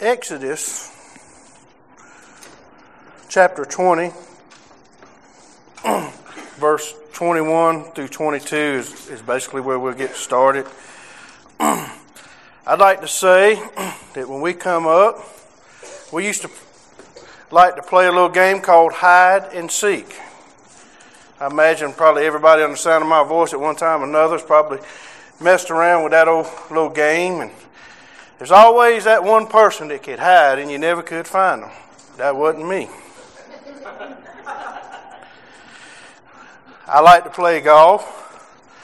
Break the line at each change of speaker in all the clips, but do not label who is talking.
Exodus chapter 20, verse 21 through 22 is, is basically where we'll get started. I'd like to say that when we come up, we used to like to play a little game called hide and seek. I imagine probably everybody on the sound of my voice at one time or another has probably messed around with that old little game. And there's always that one person that could hide and you never could find them. That wasn't me. I like to play golf.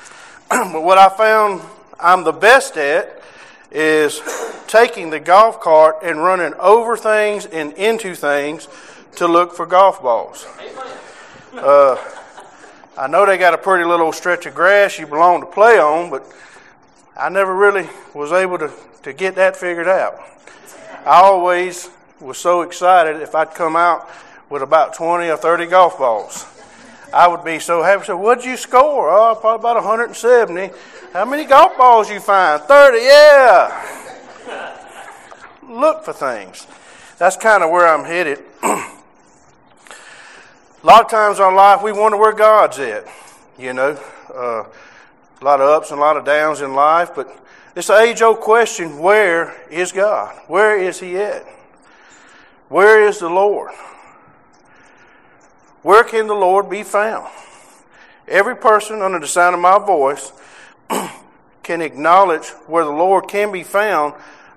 but what I found I'm the best at is taking the golf cart and running over things and into things to look for golf balls. Uh, I know they got a pretty little stretch of grass you belong to play on, but I never really was able to, to get that figured out. I always was so excited if I'd come out with about 20 or 30 golf balls. I would be so happy. So, what'd you score? Oh, probably about 170. How many golf balls you find? 30, yeah. Look for things. That's kind of where I'm headed. a lot of times in life, we wonder where God's at. You know, uh, a lot of ups and a lot of downs in life, but an age old question where is God? Where is He at? Where is the Lord? Where can the Lord be found? Every person under the sound of my voice can acknowledge where the Lord can be found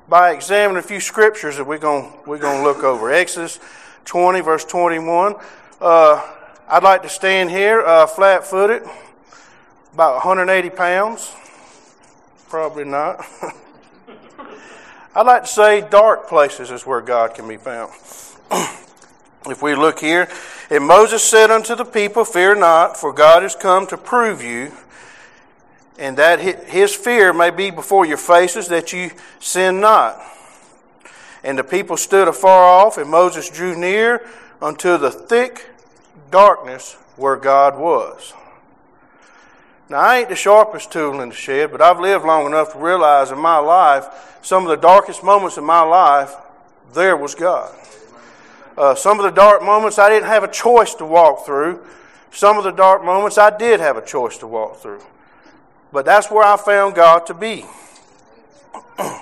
by examining a few scriptures that we're going we're to look over. Exodus 20, verse 21. Uh, I'd like to stand here uh, flat footed, about 180 pounds. Probably not. I'd like to say dark places is where God can be found. if we look here, and Moses said unto the people, Fear not, for God is come to prove you, and that his fear may be before your faces, that you sin not. And the people stood afar off, and Moses drew near unto the thick darkness where God was. Now, I ain't the sharpest tool in the shed, but I've lived long enough to realize in my life, some of the darkest moments in my life, there was God. Uh, some of the dark moments I didn't have a choice to walk through. Some of the dark moments I did have a choice to walk through. But that's where I found God to be.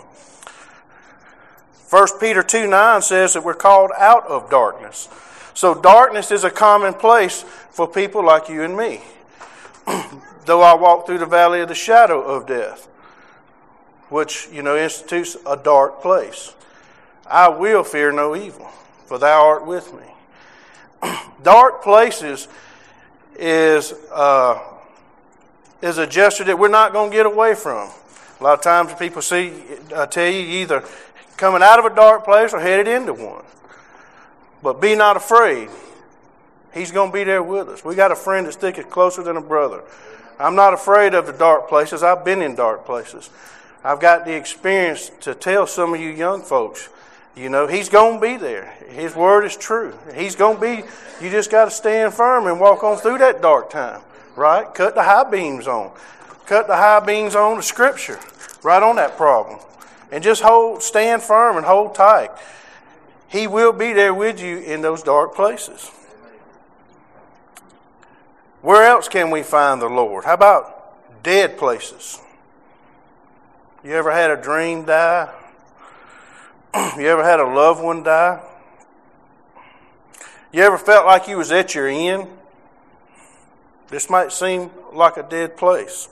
1 Peter 2 9 says that we're called out of darkness. So darkness is a common place for people like you and me. Though I walk through the valley of the shadow of death, which, you know, institutes a dark place, I will fear no evil for thou art with me. Dark places is, uh, is a gesture that we're not going to get away from. A lot of times people see, uh, tell you either coming out of a dark place or headed into one. But be not afraid. He's going to be there with us. We got a friend that sticks closer than a brother. I'm not afraid of the dark places. I've been in dark places. I've got the experience to tell some of you young folks you know, He's going to be there. His word is true. He's going to be, you just got to stand firm and walk on through that dark time, right? Cut the high beams on. Cut the high beams on the scripture, right on that problem. And just hold, stand firm and hold tight. He will be there with you in those dark places. Where else can we find the Lord? How about dead places? You ever had a dream die? you ever had a loved one die? You ever felt like you was at your end? This might seem like a dead place.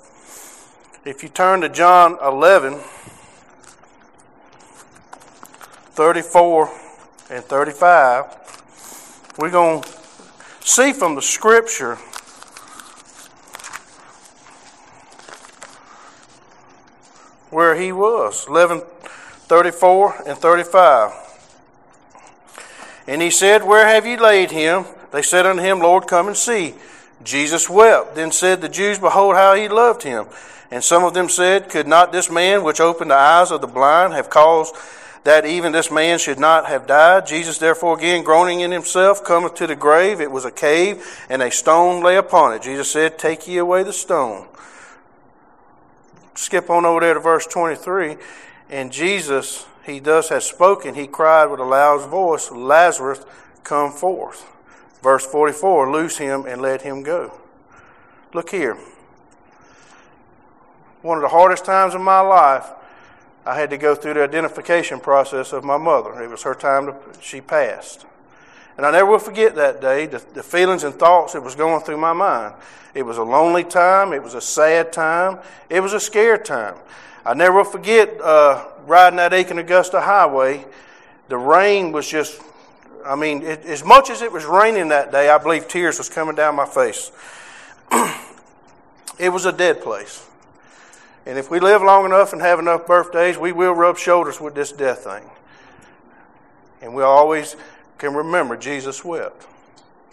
If you turn to John 11, 34 and 35, we're going to see from the scripture where he was. 11 34 and 35. And he said, Where have you laid him? They said unto him, Lord, come and see. Jesus wept. Then said the Jews, Behold how he loved him. And some of them said, Could not this man which opened the eyes of the blind have caused that even this man should not have died? Jesus therefore again groaning in himself cometh to the grave. It was a cave, and a stone lay upon it. Jesus said, Take ye away the stone. Skip on over there to verse 23. And Jesus, he thus has spoken, he cried with a loud voice, Lazarus, come forth. Verse 44 Loose him and let him go. Look here. One of the hardest times in my life, I had to go through the identification process of my mother. It was her time to, she passed. And I never will forget that day, the, the, feelings and thoughts that was going through my mind. It was a lonely time. It was a sad time. It was a scared time. I never will forget uh, riding that Aiken Augusta highway. The rain was just, I mean, it, as much as it was raining that day, I believe tears was coming down my face. it was a dead place. And if we live long enough and have enough birthdays, we will rub shoulders with this death thing. And we'll always can remember Jesus wept.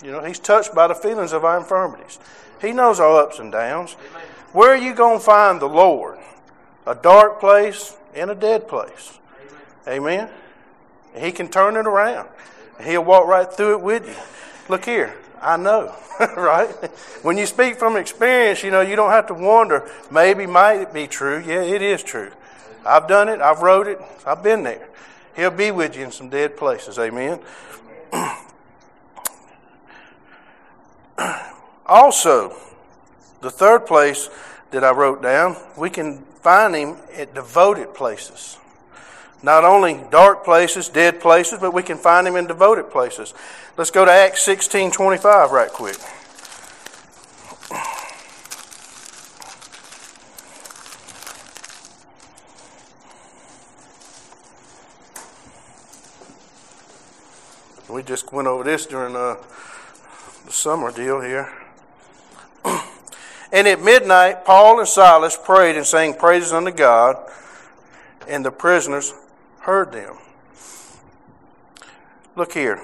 You know, he's touched by the feelings of our infirmities. He knows our ups and downs. Where are you going to find the Lord? A dark place and a dead place. Amen. He can turn it around. He'll walk right through it with you. Look here, I know, right? When you speak from experience, you know, you don't have to wonder, maybe might it be true? Yeah, it is true. I've done it, I've wrote it, I've been there. He'll be with you in some dead places. Amen. also, the third place that I wrote down, we can find him at devoted places. Not only dark places, dead places, but we can find him in devoted places. Let's go to Acts 16 25 right quick. We just went over this during uh, the summer deal here. and at midnight, Paul and Silas prayed and sang praises unto God, and the prisoners heard them. Look here.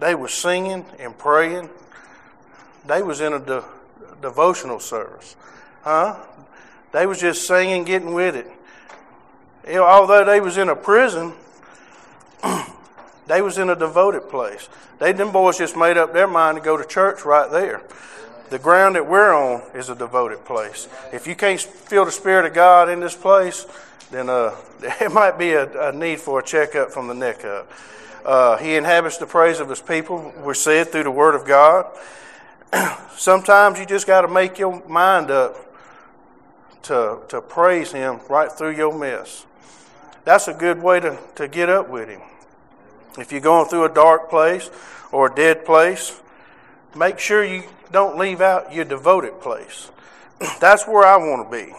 They were singing and praying. They was in a de- devotional service. Huh? They was just singing, getting with it. Although they was in a prison, They was in a devoted place. They them boys just made up their mind to go to church right there. The ground that we're on is a devoted place. If you can't feel the Spirit of God in this place, then uh, it might be a, a, need for a checkup from the neck up. Uh, he inhabits the praise of his people. We see it through the Word of God. Sometimes you just got to make your mind up to, to praise Him right through your mess. That's a good way to, to get up with Him. If you're going through a dark place or a dead place, make sure you don't leave out your devoted place. That's where I want to be.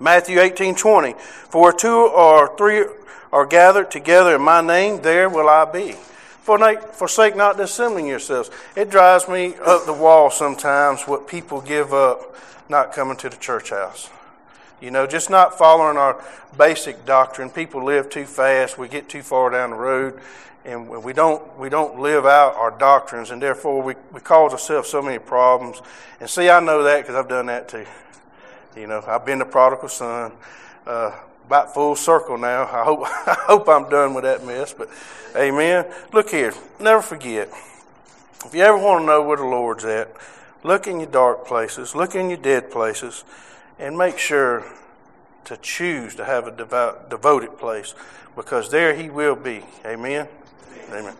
Matthew 18 20. For two or three are gathered together in my name, there will I be. For forsake not dissembling yourselves. It drives me up the wall sometimes what people give up not coming to the church house. You know, just not following our basic doctrine. People live too fast. We get too far down the road, and we don't we don't live out our doctrines, and therefore we, we cause ourselves so many problems. And see, I know that because I've done that too. You know, I've been the prodigal son. Uh, about full circle now. I hope I hope I'm done with that mess. But, Amen. Look here. Never forget. If you ever want to know where the Lord's at, look in your dark places. Look in your dead places and make sure to choose to have a devout, devoted place because there he will be. Amen. Amen.